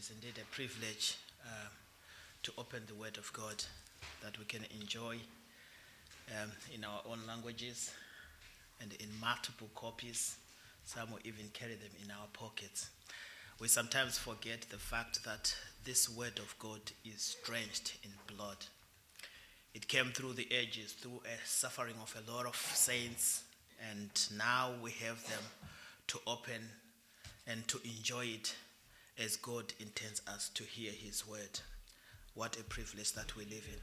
It's indeed a privilege uh, to open the Word of God that we can enjoy um, in our own languages and in multiple copies. Some will even carry them in our pockets. We sometimes forget the fact that this Word of God is drenched in blood. It came through the ages, through a suffering of a lot of saints, and now we have them to open and to enjoy it as God intends us to hear His word. What a privilege that we live in.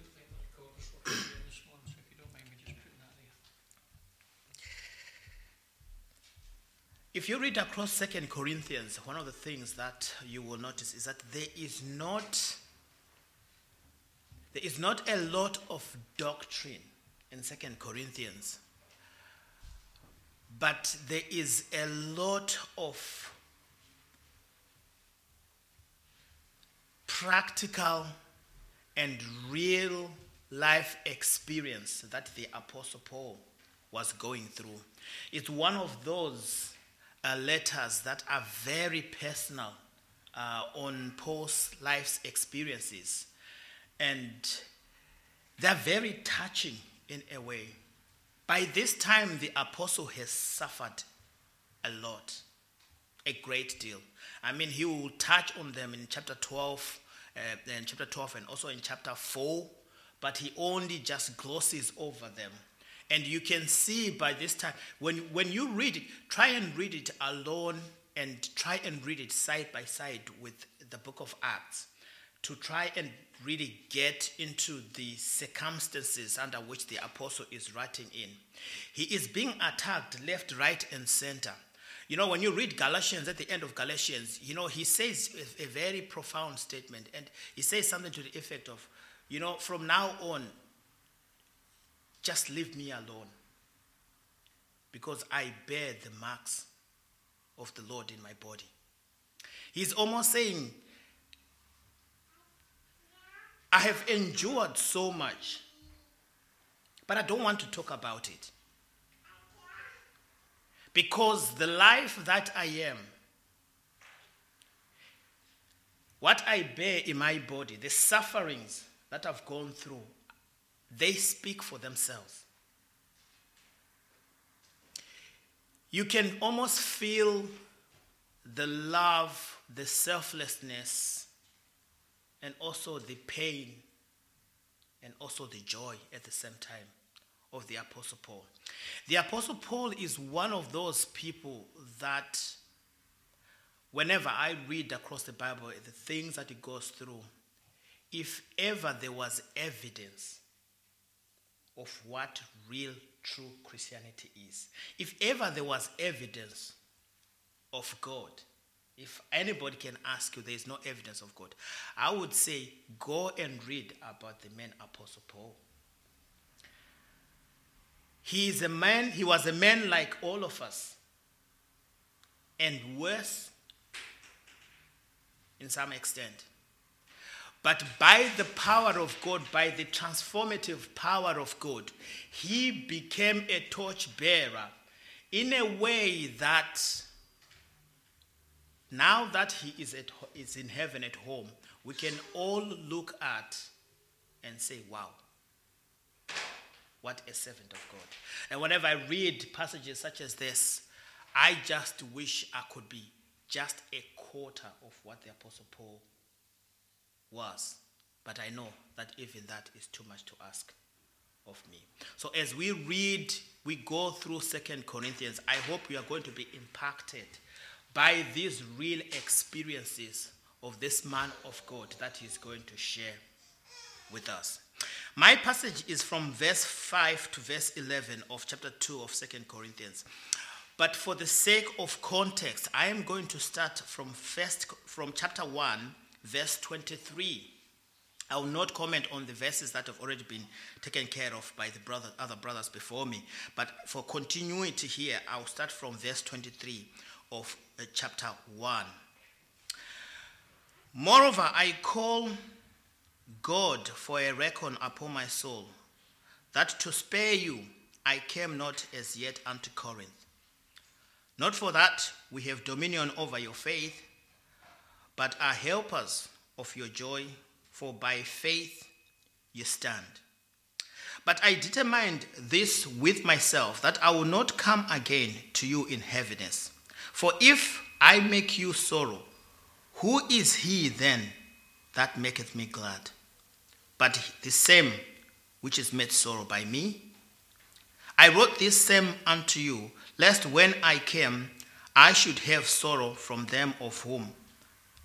If you read across Second Corinthians, one of the things that you will notice is that there is not there is not a lot of doctrine in Second Corinthians, but there is a lot of practical and real life experience that the Apostle Paul was going through. It's one of those uh, letters that are very personal uh, on Paul's life's experiences. And they're very touching in a way. By this time, the apostle has suffered a lot, a great deal. I mean, he will touch on them in chapter 12, uh, in chapter 12, and also in chapter 4, but he only just glosses over them. And you can see by this time, when, when you read it, try and read it alone and try and read it side by side with the book of Acts to try and really get into the circumstances under which the apostle is writing in. He is being attacked left, right, and center. You know, when you read Galatians at the end of Galatians, you know, he says a, very profound statement, and he says something to the effect of, you know, from now on, just leave me alone because I bear the marks of the Lord in my body. He's almost saying, I have endured so much, but I don't want to talk about it. Because the life that I am, what I bear in my body, the sufferings that I've gone through, they speak for themselves. You can almost feel the love, the selflessness, and also the pain and also the joy at the same time of the Apostle Paul. The Apostle Paul is one of those people that, whenever I read across the Bible, the things that he goes through, if ever there was evidence of what real, true Christianity is, if ever there was evidence of God, if anybody can ask you, there is no evidence of God. I would say go and read about the man Apostle Paul. He is a man, he was a man like all of us, and worse in some extent. But by the power of God, by the transformative power of God, he became a torchbearer in a way that now that he is, at, is in heaven at home, we can all look at and say, wow, what a servant of God. And whenever I read passages such as this, I just wish I could be just a quarter of what the Apostle Paul was. But I know that even that is too much to ask of me. So as we read, we go through Second Corinthians, I hope we are going to be impacted by these real experiences of this man of God that he's going to share with us. My passage is from verse 5 to verse 11 of chapter 2 of Second Corinthians. But for the sake of context, I am going to start from first from chapter 1 verse 23. I will not comment on the verses that have already been taken care of by the brother, other brothers before me. But for continuity here, I'll start from verse 23 of uh, chapter 1. Moreover, I call God for a reckon upon my soul, that to spare you I came not as yet unto Corinth. Not for that we have dominion over your faith, but are helpers of your joy, for by faith you stand. But I determined this with myself that I will not come again to you in heaviness. For if I make you sorrow, who is he then that maketh me glad? But the same which is made sorrow by me. I wrote this same unto you, lest when I came I should have sorrow from them of whom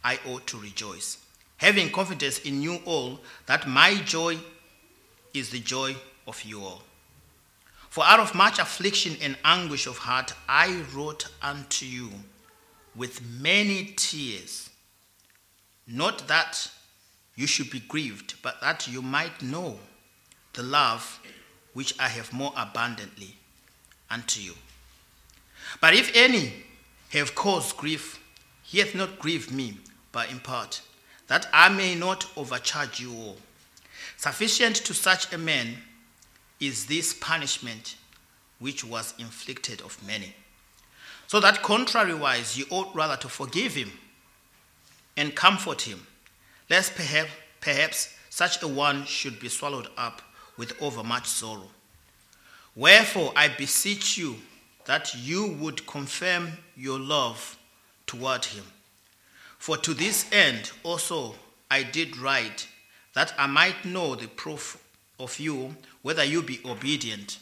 I ought to rejoice, having confidence in you all that my joy is the joy of you all. For out of much affliction and anguish of heart I wrote unto you with many tears, not that you should be grieved, but that you might know the love which I have more abundantly unto you. But if any have caused grief, he hath not grieved me, but in part, that I may not overcharge you all. Sufficient to such a man is this punishment which was inflicted of many. So that contrariwise you ought rather to forgive him and comfort him, lest perhaps, perhaps such a one should be swallowed up with overmuch sorrow. Wherefore I beseech you that you would confirm your love toward him. For to this end also I did write, that I might know the proof of you, whether you be obedient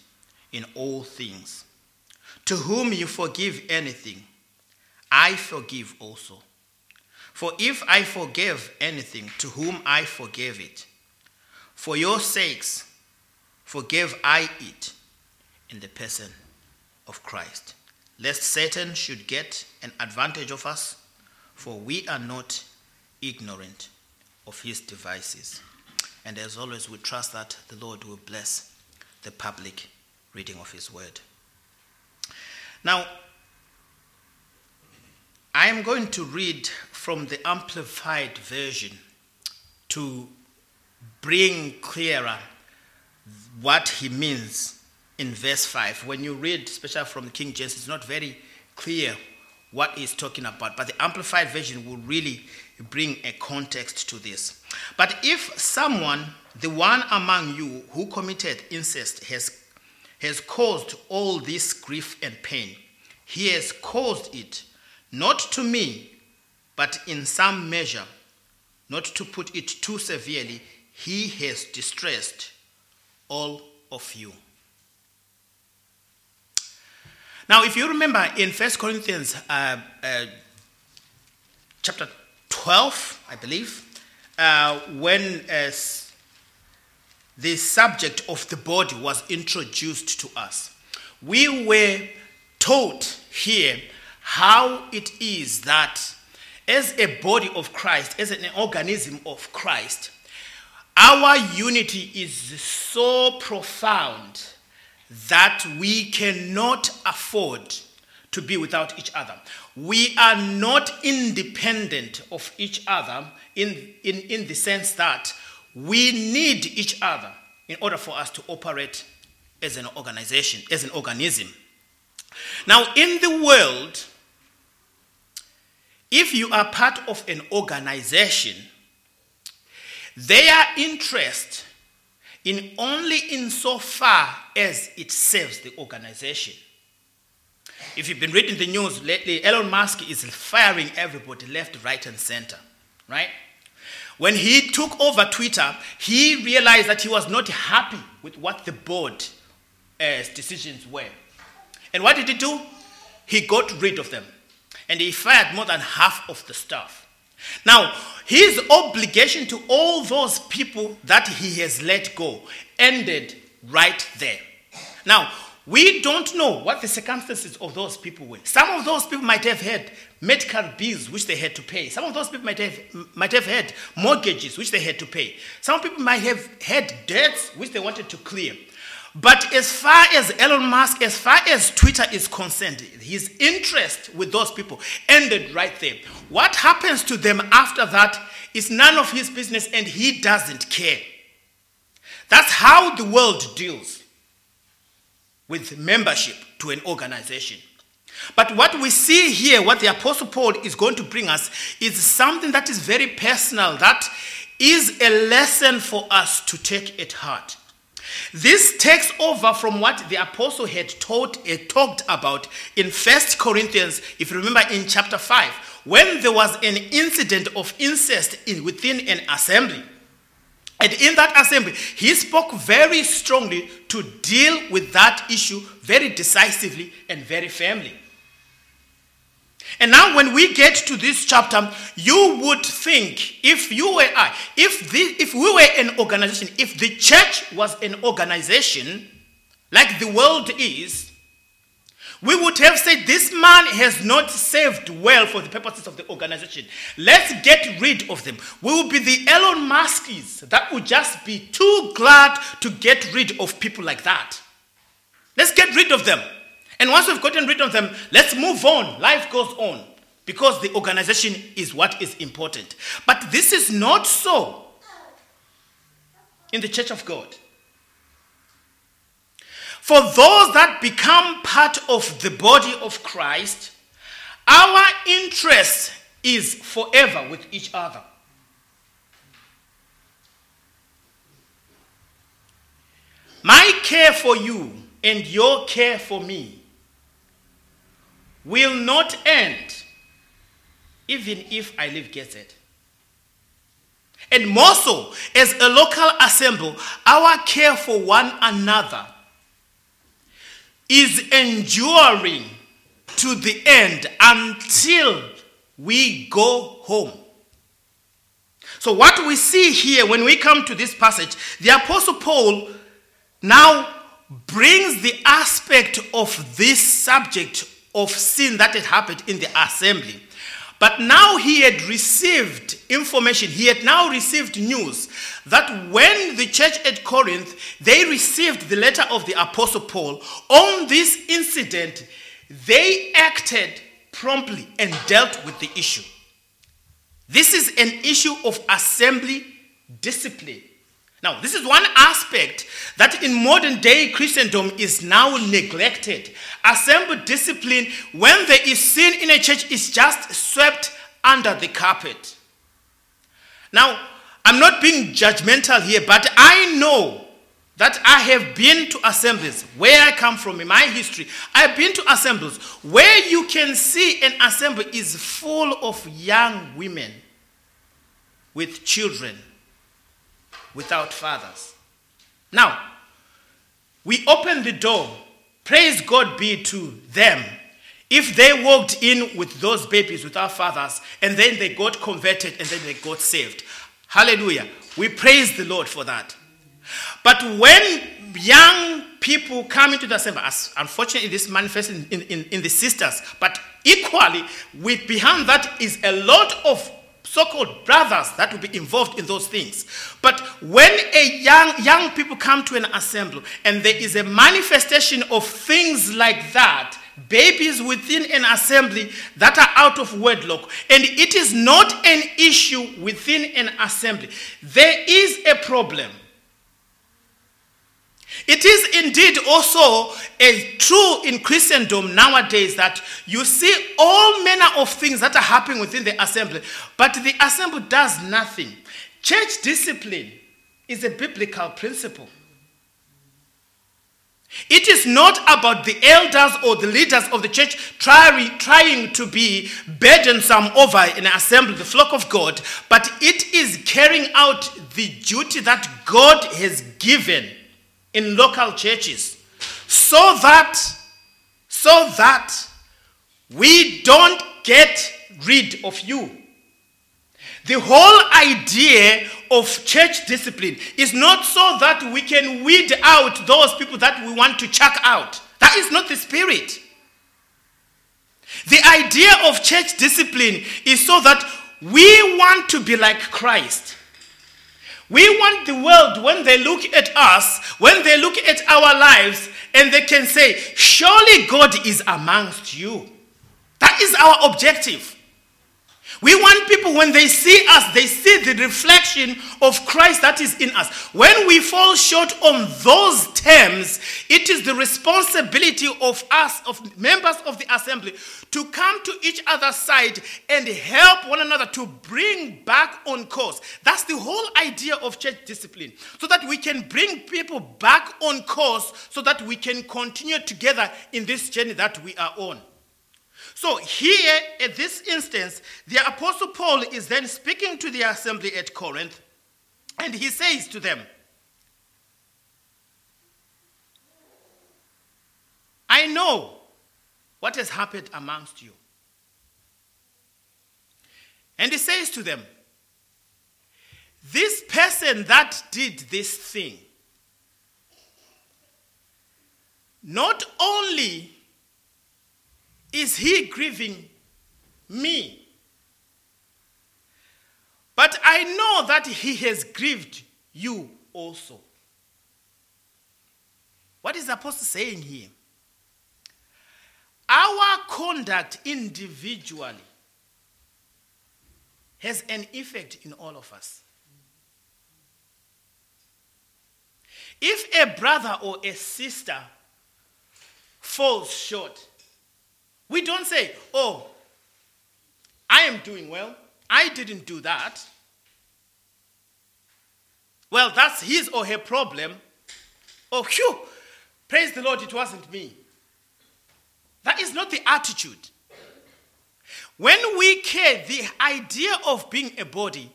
in all things. To whom you forgive anything, I forgive also. For if I forgive anything, to whom I forgave it, for your sakes forgive I it in the person of Christ, lest Satan should get an advantage of us, for we are not ignorant of his devices. And as always, we trust that the Lord will bless the public reading of his word. Now, I am going to read from the Amplified Version to bring clearer what he means in verse 5. When you read, especially from King James, it's not very clear what he's talking about, but the Amplified Version will really bring a context to this. But if someone, the one among you who committed incest, has, has caused all this grief and pain, he has caused it not to me, but in some measure, not to put it too severely, he has distressed all of you. Now, if you remember in 1 Corinthians uh, uh, chapter 12, I believe, uh, when the subject of the body was introduced to us, we were taught here how it is that as a body of Christ, as an organism of Christ, our unity is so profound that we cannot afford to be without each other. We are not independent of each other in, in, in the sense that we need each other in order for us to operate as an organization, as an organism. Now, in the world, if you are part of an organization, their interest in only insofar as it serves the organization. If you've been reading the news lately, Elon Musk is firing everybody left, right, and center, right? When he took over Twitter, he realized that he was not happy with what the board's uh, decisions were. And what did he do? He got rid of them. And he fired more than half of the staff. Now, his obligation to all those people that he has let go ended right there. Now, we don't know what the circumstances of those people were. Some of those people might have had medical bills which they had to pay. Some of those people might have, might have had mortgages which they had to pay. Some people might have had debts which they wanted to clear. But as far as Elon Musk, as far as Twitter is concerned, his interest with those people ended right there. What happens to them after that is none of his business and he doesn't care. That's how the world deals with membership to an organization. But what we see here, what the Apostle Paul is going to bring us, is something that is very personal, that is a lesson for us to take at heart. This takes over from what the apostle had taught, uh, talked about in First Corinthians, if you remember in chapter 5, when there was an incident of incest in, within an assembly. And in that assembly, he spoke very strongly to deal with that issue very decisively and very firmly. And now, when we get to this chapter, you would think if you were I, if, the, if we were an organization, if the church was an organization like the world is, we would have said this man has not served well for the purposes of the organization. Let's get rid of them. We will be the Elon Musk's that would just be too glad to get rid of people like that. Let's get rid of them. And once we've gotten rid of them, let's move on. Life goes on because the organization is what is important. But this is not so in the church of God. For those that become part of the body of Christ, our interest is forever with each other. My care for you and your care for me will not end even if I leave Gazette. And more so, as a local assembly, our care for one another is enduring to the end until we go home. So, what we see here when we come to this passage, the Apostle Paul now brings the aspect of this subject of sin that had happened in the assembly. But now he had received information, he had now received news that when the church at Corinth, they received the letter of the Apostle Paul on this incident, they acted promptly and dealt with the issue. This is an issue of assembly discipline. Now, this is one aspect that in modern day Christendom is now neglected. Assembly discipline, when there is sin in a church, is just swept under the carpet. Now, I'm not being judgmental here, but I know that I have been to assemblies where I come from in my history. I've been to assemblies where you can see an assembly is full of young women with children without fathers. Now, we open the door. Praise God be to them. If they walked in with those babies without fathers and then they got converted and then they got saved. Hallelujah. We praise the Lord for that. But when young people come into the assembly, unfortunately, this manifests in, in, in, the sisters, but equally, with behind that is a lot of so-called brothers that will be involved in those things. But when a young young people come to an assembly and there is a manifestation of things like that, babies within an assembly that are out of wedlock, and it is not an issue within an assembly, there is a problem. It is indeed also a true in Christendom nowadays that you see all manner of things that are happening within the assembly, but the assembly does nothing. Church discipline is a biblical principle. It is not about the elders or the leaders of the church trying, trying to be burdensome over an assembly, the flock of God, but it is carrying out the duty that God has given in local churches so that so that we don't get rid of you. The whole idea of church discipline is not so that we can weed out those people that we want to chuck out. That is not the spirit. The idea of church discipline is so that we want to be like Christ we want the world, when they look at us, when they look at our lives, and they can say, Surely God is amongst you. That is our objective. We want people, when they see us, they see the reflection of Christ that is in us. When we fall short on those terms, it is the responsibility of us, of members of the assembly, to come to each other's side and help one another to bring back on course. That's the whole idea of church discipline. So that we can bring people back on course so that we can continue together in this journey that we are on. So, here at this instance, the Apostle Paul is then speaking to the assembly at Corinth, and he says to them, I know what has happened amongst you. And he says to them, This person that did this thing, not only is he grieving me? But I know that he has grieved you also. What is the apostle saying here? Our conduct individually has an effect in all of us. If a brother or a sister falls short, we don't say, oh, I am doing well. I didn't do that. Well, that's his or her problem. Oh, phew, praise the Lord, it wasn't me. That is not the attitude. When we care, the idea of being a body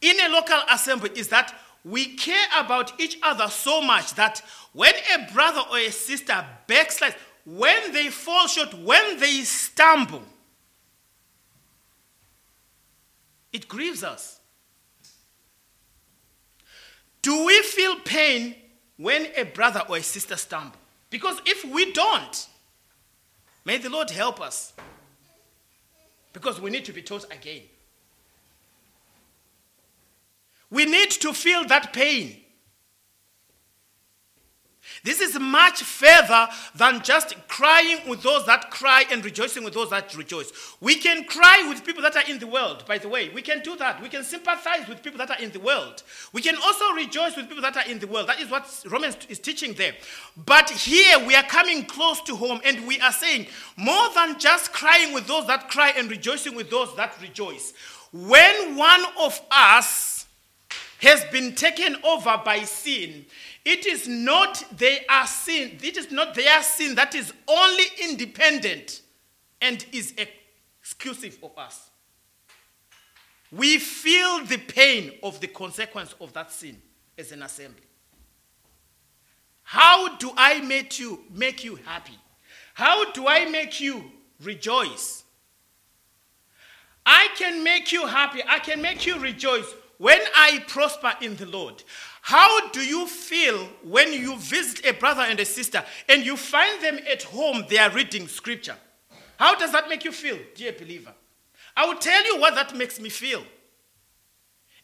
in a local assembly is that we care about each other so much that when a brother or a sister backslides, when they fall short, when they stumble, it grieves us. Do we feel pain when a brother or a sister stumble? Because if we don't, may the Lord help us. Because we need to be taught again. We need to feel that pain. This is much further than just crying with those that cry and rejoicing with those that rejoice. We can cry with people that are in the world, by the way. We can do that. We can sympathize with people that are in the world. We can also rejoice with people that are in the world. That is what Romans is teaching there. But here we are coming close to home and we are saying more than just crying with those that cry and rejoicing with those that rejoice. When one of us has been taken over by sin, it is not they are sin, it is not their sin that is only independent and is exclusive of us. We feel the pain of the consequence of that sin as an assembly. How do I make you, make you happy? How do I make you rejoice? I can make you happy. I can make you rejoice when I prosper in the Lord. How do you feel when you visit a brother and a sister and you find them at home, they are reading scripture? How does that make you feel, dear believer? I will tell you what that makes me feel.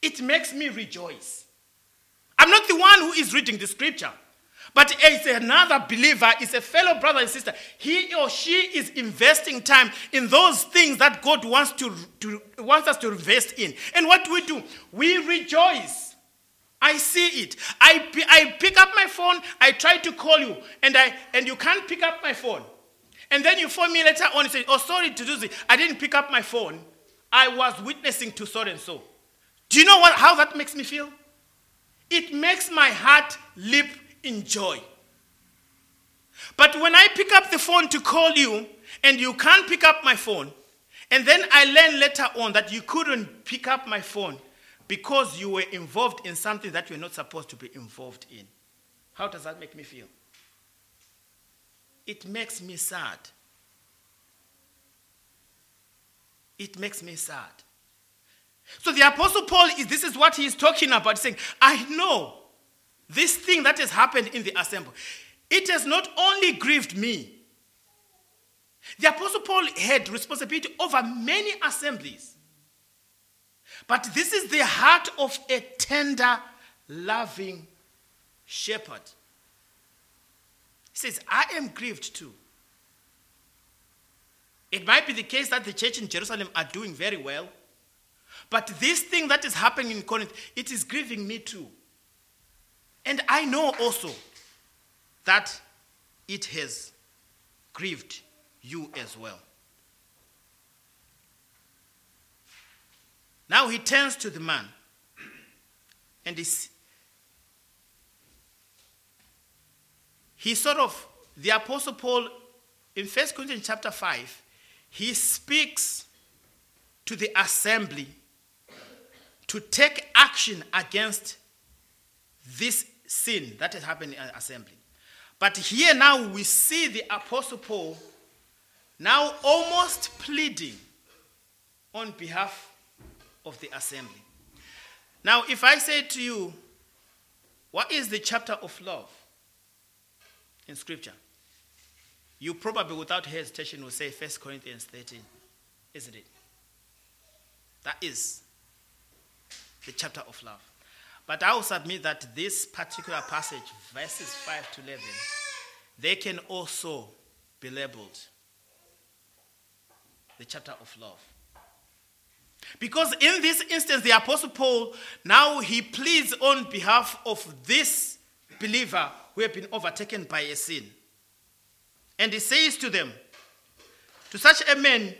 It makes me rejoice. I'm not the one who is reading the scripture, but as another believer, is a fellow brother and sister. He or she is investing time in those things that God wants, to, to, wants us to invest in. And what do we do? We rejoice. I see it. I, I pick up my phone, I try to call you, and, I, and you can't pick up my phone. And then you phone me later on and say, Oh, sorry to do this. I didn't pick up my phone. I was witnessing to so and so. Do you know what, how that makes me feel? It makes my heart leap in joy. But when I pick up the phone to call you and you can't pick up my phone, and then I learn later on that you couldn't pick up my phone, because you were involved in something that you're not supposed to be involved in. How does that make me feel? It makes me sad. It makes me sad. So the Apostle Paul, is, this is what he is talking about, saying, I know this thing that has happened in the assembly. It has not only grieved me. The Apostle Paul had responsibility over many assemblies. But this is the heart of a tender, loving shepherd. He says, I am grieved too. It might be the case that the church in Jerusalem are doing very well. But this thing that is happening in Corinth, it is grieving me too. And I know also that it has grieved you as well. Now he turns to the man and he sort of, the Apostle Paul in 1 Corinthians chapter 5, he speaks to the assembly to take action against this sin that has happened in assembly. But here now we see the Apostle Paul now almost pleading on behalf of the assembly. Now, if I say to you, what is the chapter of love in Scripture? You probably, without hesitation, will say 1 Corinthians 13, isn't it? That is the chapter of love. But I will submit that this particular passage, verses 5 to 11, they can also be labeled the chapter of love. Because in this instance, the Apostle Paul now he pleads on behalf of this believer who have been overtaken by a sin. And he says to them, To such a man,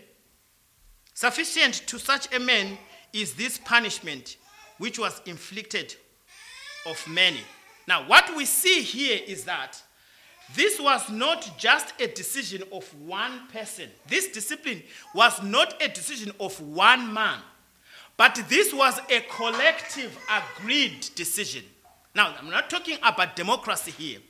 sufficient to such a man is this punishment which was inflicted of many. Now, what we see here is that this was not just a decision of one person. This discipline was not a decision of one man, but this was a collective agreed decision. Now, I'm not talking about democracy here,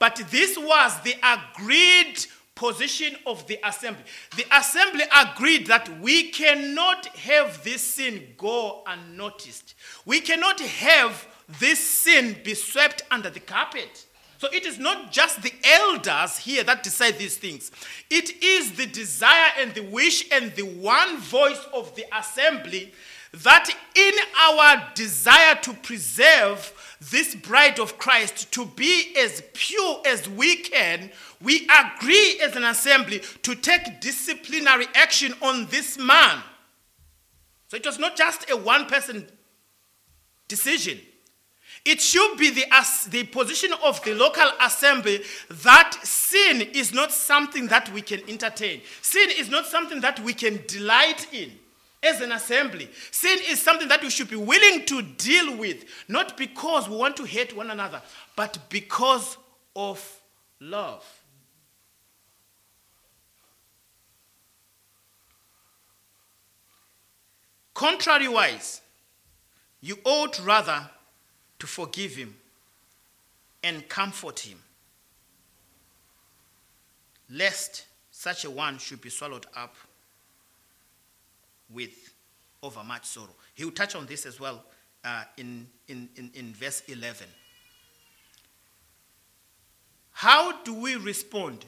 but this was the agreed position of the assembly. The assembly agreed that we cannot have this sin go unnoticed. We cannot have this sin be swept under the carpet. So it is not just the elders here that decide these things. It is the desire and the wish and the one voice of the assembly that in our desire to preserve this bride of Christ to be as pure as we can, we agree as an assembly to take disciplinary action on this man. So it was not just a one person decision. It should be the, the position of the local assembly that sin is not something that we can entertain. Sin is not something that we can delight in as an assembly. Sin is something that we should be willing to deal with, not because we want to hate one another, but because of love. Contrariwise, you ought rather to forgive him and comfort him, lest such a one should be swallowed up with overmuch sorrow. He will touch on this as well uh, in, in, in, in verse 11. How do we respond?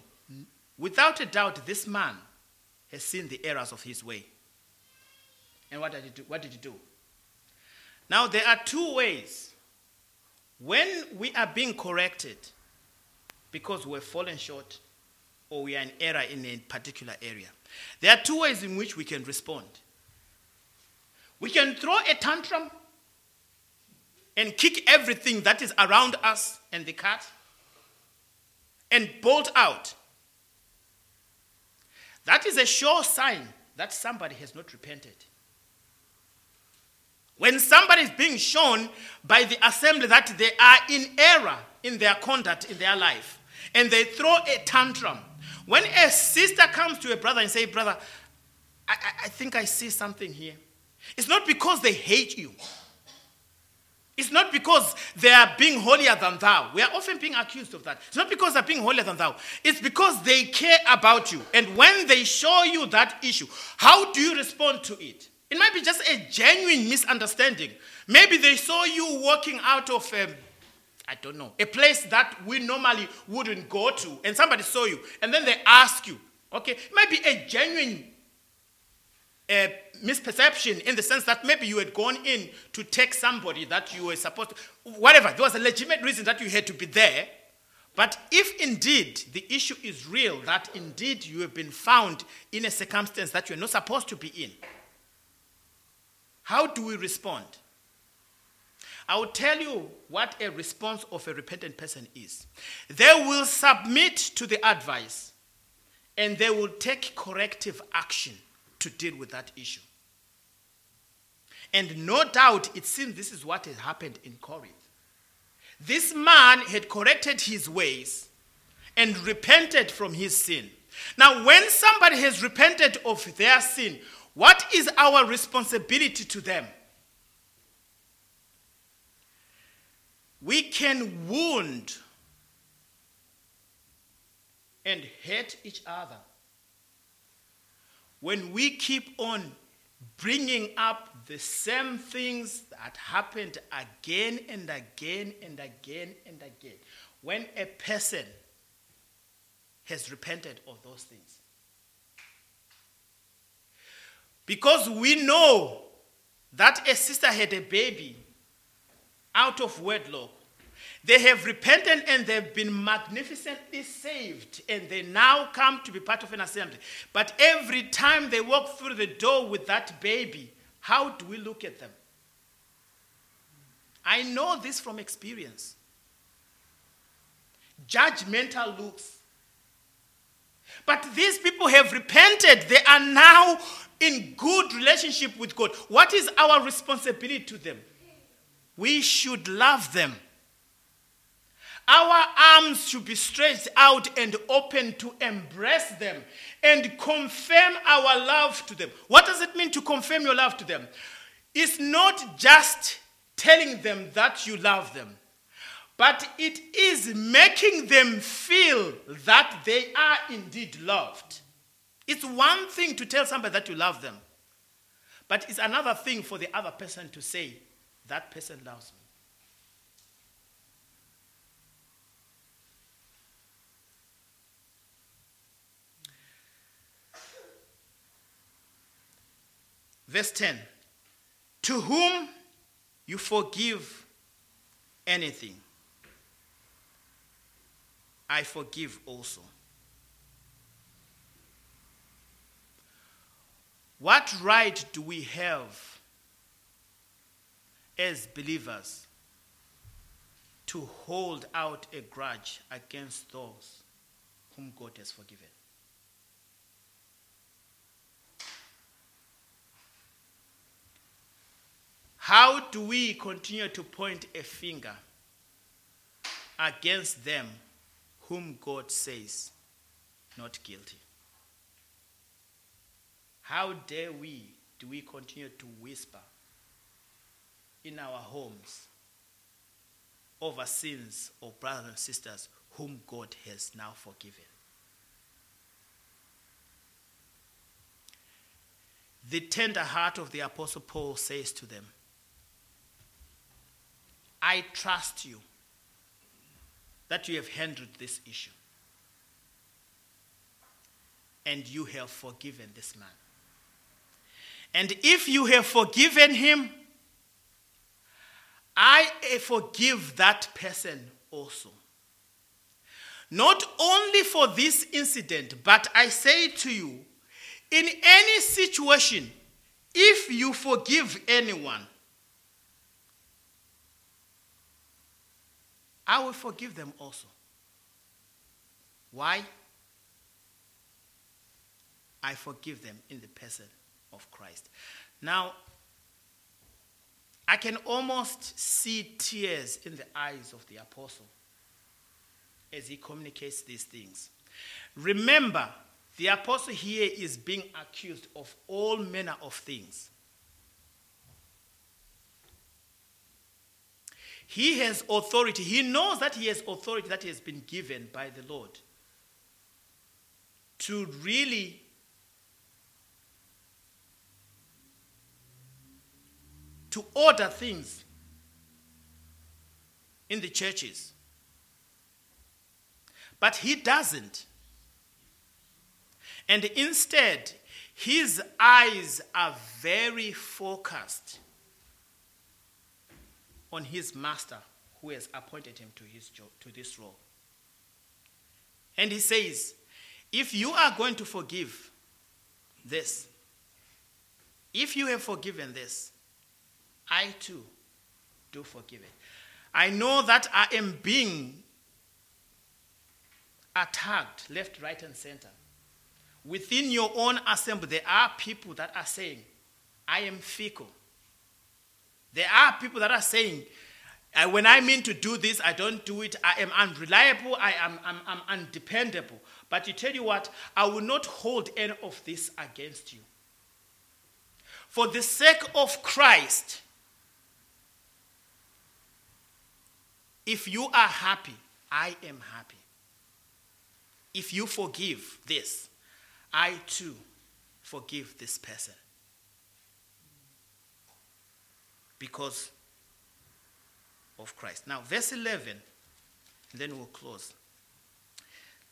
Without a doubt, this man has seen the errors of his way. And what did he do? What did he do? Now, there are two ways when we are being corrected because we're fallen short or we are in error in a particular area, there are two ways in which we can respond. We can throw a tantrum and kick everything that is around us and the cat and bolt out. That is a sure sign that somebody has not repented. When somebody is being shown by the assembly that they are in error in their conduct in their life, and they throw a tantrum. When a sister comes to a brother and say, "Brother, I, I think I see something here," it's not because they hate you. It's not because they are being holier than thou. We are often being accused of that. It's not because they're being holier than thou. It's because they care about you. And when they show you that issue, how do you respond to it? It might be just a genuine misunderstanding. Maybe they saw you walking out of a, I don't know, a place that we normally wouldn't go to, and somebody saw you, and then they ask you, okay? It might be a genuine uh, misperception in the sense that maybe you had gone in to take somebody that you were supposed to, whatever. There was a legitimate reason that you had to be there, But if indeed the issue is real, that indeed you have been found in a circumstance that you're not supposed to be in, how do we respond? I will tell you what a response of a repentant person is. They will submit to the advice and they will take corrective action to deal with that issue. And no doubt, it seems this is what had happened in Corinth. This man had corrected his ways and repented from his sin. Now, when somebody has repented of their sin, what is our responsibility to them? We can wound and hate each other when we keep on bringing up the same things that happened again and again and again and again. When a person has repented of those things. Because we know that a sister had a baby out of wedlock. They have repented and they've been magnificently saved, and they now come to be part of an assembly. But every time they walk through the door with that baby, how do we look at them? I know this from experience. Judgmental looks. But these people have repented. They are now in good relationship with God. What is our responsibility to them? We should love them. Our arms should be stretched out and open to embrace them and confirm our love to them. What does it mean to confirm your love to them? It's not just telling them that you love them, but it is making them feel that they are indeed loved. It's one thing to tell somebody that you love them, but it's another thing for the other person to say, that person loves me. Verse 10 To whom you forgive anything, I forgive also. What right do we have as believers to hold out a grudge against those whom God has forgiven? How do we continue to point a finger against them whom God says not guilty? How dare we do we continue to whisper in our homes over sins of brothers and sisters whom God has now forgiven? The tender heart of the Apostle Paul says to them, I trust you that you have handled this issue. And you have forgiven this man. And if you have forgiven him, I eh, forgive that person also. Not only for this incident, but I say to you, in any situation, if you forgive anyone, I will forgive them also. Why? I forgive them in the person of Christ. Now, I can almost see tears in the eyes of the apostle as he communicates these things. Remember, the apostle here is being accused of all manner of things. He has authority. He knows that he has authority that he has been given by the Lord to really to order things in the churches. But he doesn't. And instead, his eyes are very focused on his master who has appointed him to, his job, to this role. And he says, if you are going to forgive this, if you have forgiven this, I too do forgive it. I know that I am being attacked left, right, and center. Within your own assembly, there are people that are saying, I am fickle. There are people that are saying, when I mean to do this, I don't do it. I am unreliable. I am I'm, I'm undependable. But you tell you what, I will not hold any of this against you. For the sake of Christ, if you are happy, I am happy. If you forgive this, I too forgive this person. Because of Christ. Now, verse 11, then we'll close.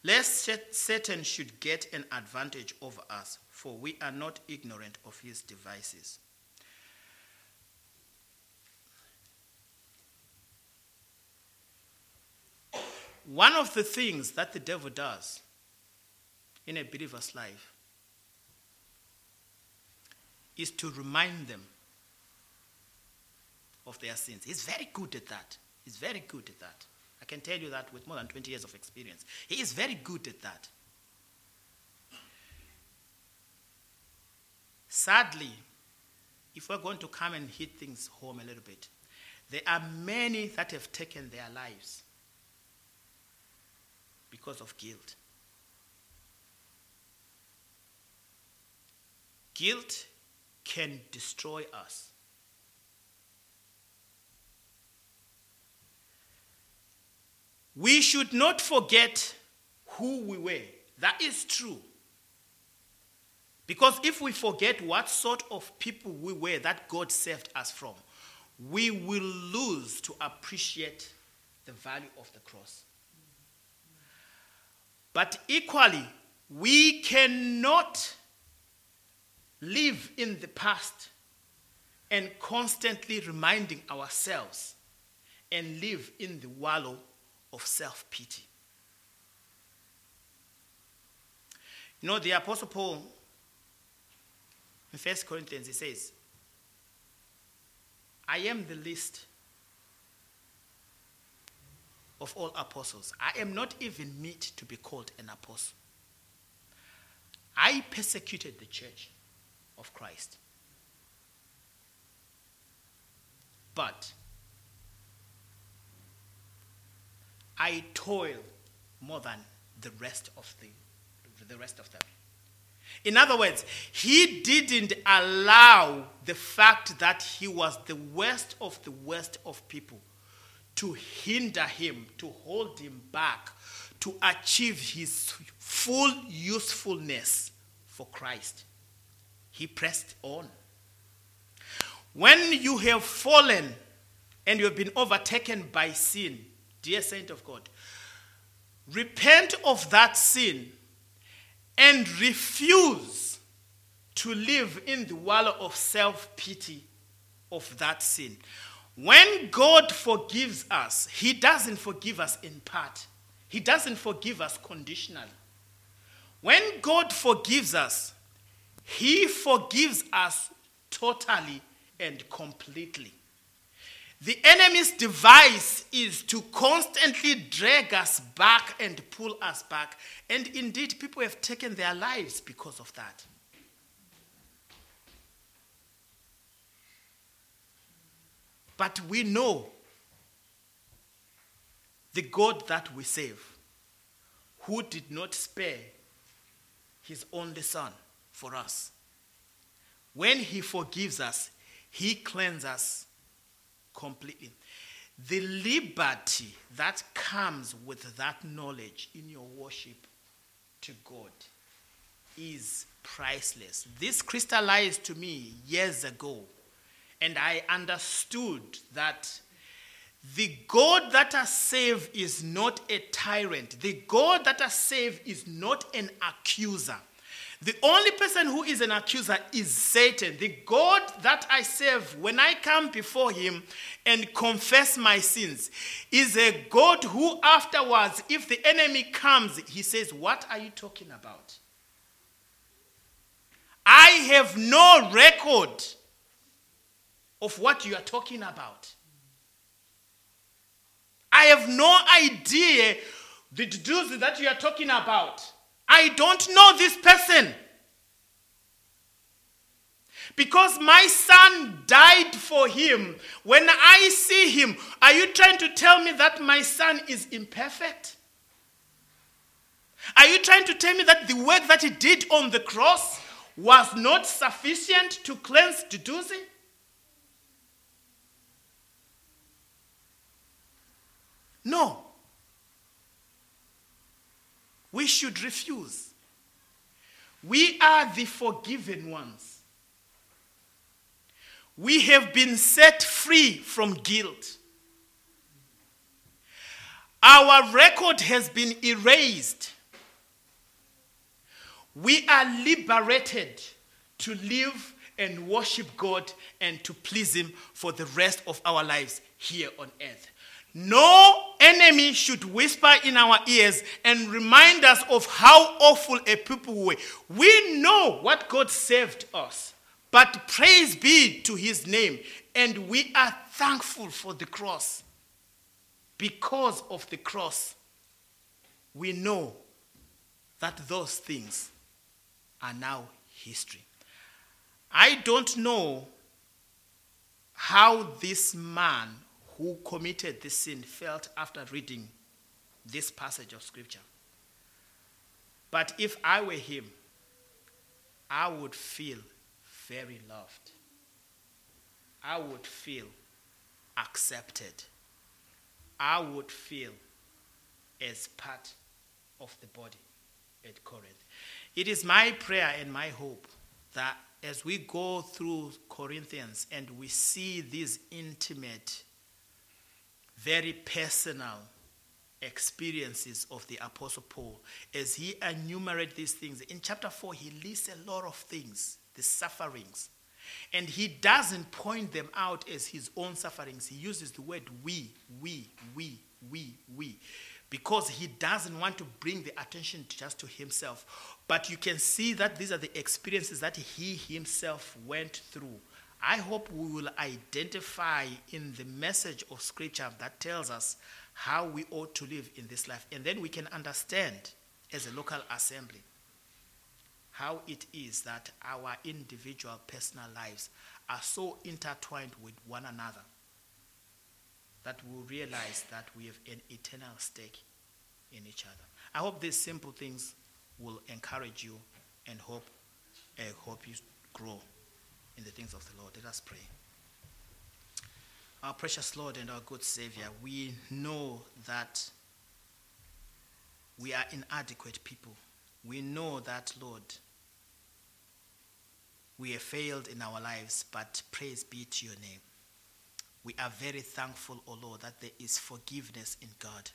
Lest Satan should get an advantage over us, for we are not ignorant of his devices. One of the things that the devil does in a believer's life is to remind them of their sins. He's very good at that. He's very good at that. I can tell you that with more than 20 years of experience. He is very good at that. Sadly, if we're going to come and hit things home a little bit, there are many that have taken their lives because of guilt. Guilt can destroy us. We should not forget who we were. That is true. Because if we forget what sort of people we were that God saved us from, we will lose to appreciate the value of the cross. But equally, we cannot live in the past and constantly reminding ourselves and live in the wallow of self pity. You know, the Apostle Paul in 1 Corinthians, he says, I am the least of all apostles. I am not even meet to be called an apostle. I persecuted the church of Christ. But I toil more than the rest of the, the rest of them. In other words, he didn't allow the fact that he was the worst of the worst of people to hinder him, to hold him back, to achieve his full usefulness for Christ. He pressed on. When you have fallen and you have been overtaken by sin, dear saint of God, repent of that sin and refuse to live in the wallow of self pity of that sin. When God forgives us, He doesn't forgive us in part, He doesn't forgive us conditionally. When God forgives us, He forgives us totally and completely. The enemy's device is to constantly drag us back and pull us back. And indeed, people have taken their lives because of that. But we know the God that we save, who did not spare his only son for us. When he forgives us, he cleanses us completely. The liberty that comes with that knowledge in your worship to God is priceless. This crystallized to me years ago, and I understood that the God that I saved is not a tyrant. The God that I saved is not an accuser. The only person who is an accuser is Satan. The God that I serve, when I come before him and confess my sins, is a God who, afterwards, if the enemy comes, he says, What are you talking about? I have no record of what you are talking about. I have no idea the dudes that you are talking about. I don't know this person. Because my son died for him. When I see him, are you trying to tell me that my son is imperfect? Are you trying to tell me that the work that he did on the cross was not sufficient to cleanse Duduzi? No. We should refuse. We are the forgiven ones. We have been set free from guilt. Our record has been erased. We are liberated to live and worship God and to please Him for the rest of our lives here on earth. No enemy should whisper in our ears and remind us of how awful a people we were. We know what God saved us, but praise be to his name. And we are thankful for the cross. Because of the cross, we know that those things are now history. I don't know how this man who committed this sin felt after reading this passage of scripture. But if I were him, I would feel very loved. I would feel accepted. I would feel as part of the body at Corinth. It is my prayer and my hope that as we go through Corinthians and we see these intimate very personal experiences of the Apostle Paul as he enumerates these things. In chapter 4, he lists a lot of things, the sufferings. And he doesn't point them out as his own sufferings. He uses the word we, we, we, we, we, because he doesn't want to bring the attention just to himself. But you can see that these are the experiences that he himself went through I hope we will identify in the message of Scripture that tells us how we ought to live in this life. And then we can understand as a local assembly how it is that our individual personal lives are so intertwined with one another that we realize that we have an eternal stake in each other. I hope these simple things will encourage you and hope, uh, hope you grow in the things of the Lord. Let us pray. Our precious Lord and our good Savior, we know that we are inadequate people. We know that, Lord, we have failed in our lives, but praise be to your name. We are very thankful, O oh Lord, that there is forgiveness in God.